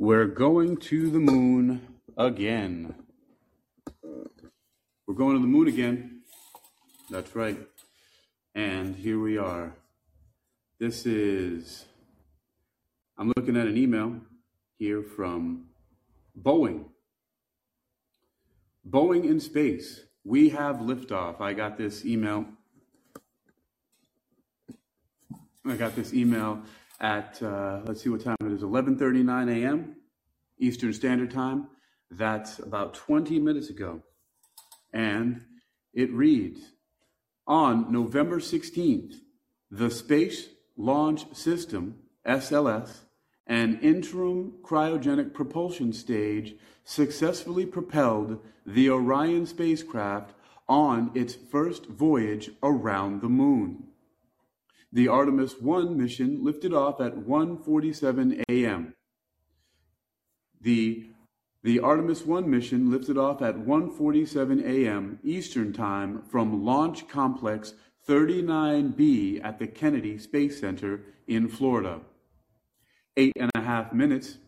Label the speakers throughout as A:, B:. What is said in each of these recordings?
A: We're going to the moon again. We're going to the moon again. That's right. And here we are. This is, I'm looking at an email here from Boeing. Boeing in space. We have liftoff. I got this email. I got this email at uh, let's see what time it is 11:39 a.m. Eastern Standard Time. That's about 20 minutes ago, and it reads: On November 16th, the Space Launch System (SLS) an interim cryogenic propulsion stage successfully propelled the Orion spacecraft on its first voyage around the moon. The Artemis 1 mission lifted off at 1:47 a.m. The the Artemis 1 mission lifted off at 1:47 a.m. Eastern Time from Launch Complex 39B at the Kennedy Space Center in Florida. Eight and a half minutes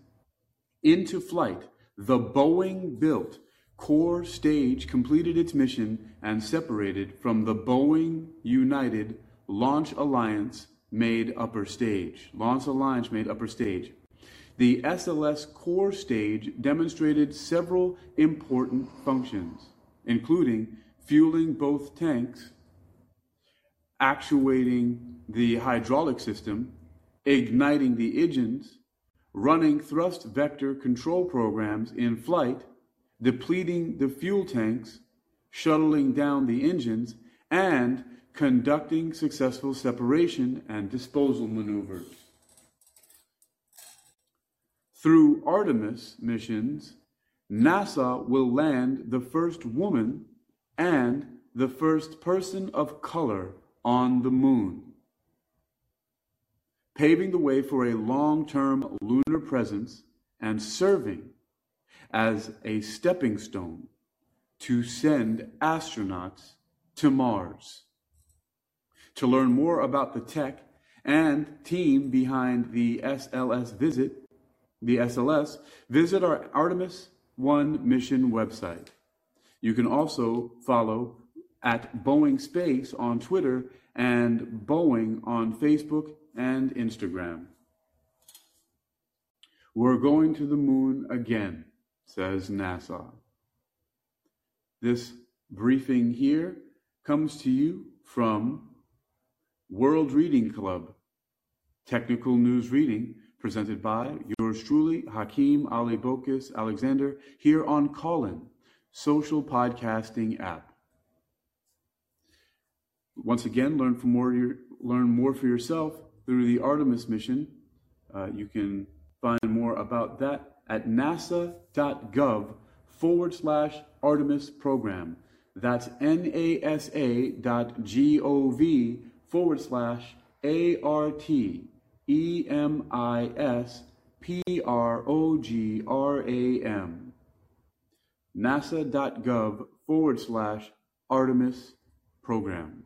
A: into flight, the Boeing built core stage completed its mission and separated from the Boeing United Launch Alliance made upper stage. Launch Alliance made upper stage. The SLS core stage demonstrated several important functions, including fueling both tanks, actuating the hydraulic system, igniting the engines, running thrust vector control programs in flight, depleting the fuel tanks, shuttling down the engines, and conducting successful separation and disposal maneuvers. Through Artemis missions, NASA will land the first woman and the first person of color on the moon, paving the way for a long term lunar presence and serving as a stepping stone to send astronauts to Mars. To learn more about the tech and team behind the SLS visit, the SLS, visit our Artemis 1 mission website. You can also follow at Boeing Space on Twitter and Boeing on Facebook and Instagram. We're going to the moon again, says NASA. This briefing here comes to you from World Reading Club, technical news reading presented by yours truly, Hakeem Ali Bokus Alexander, here on Callin, social podcasting app. Once again, learn for more, learn more for yourself through the Artemis mission. Uh, you can find more about that at nasa.gov forward slash Artemis program. That's nasa.gov forward slash A R T E M I S P R O G R A M. NASA.gov forward slash Artemis program.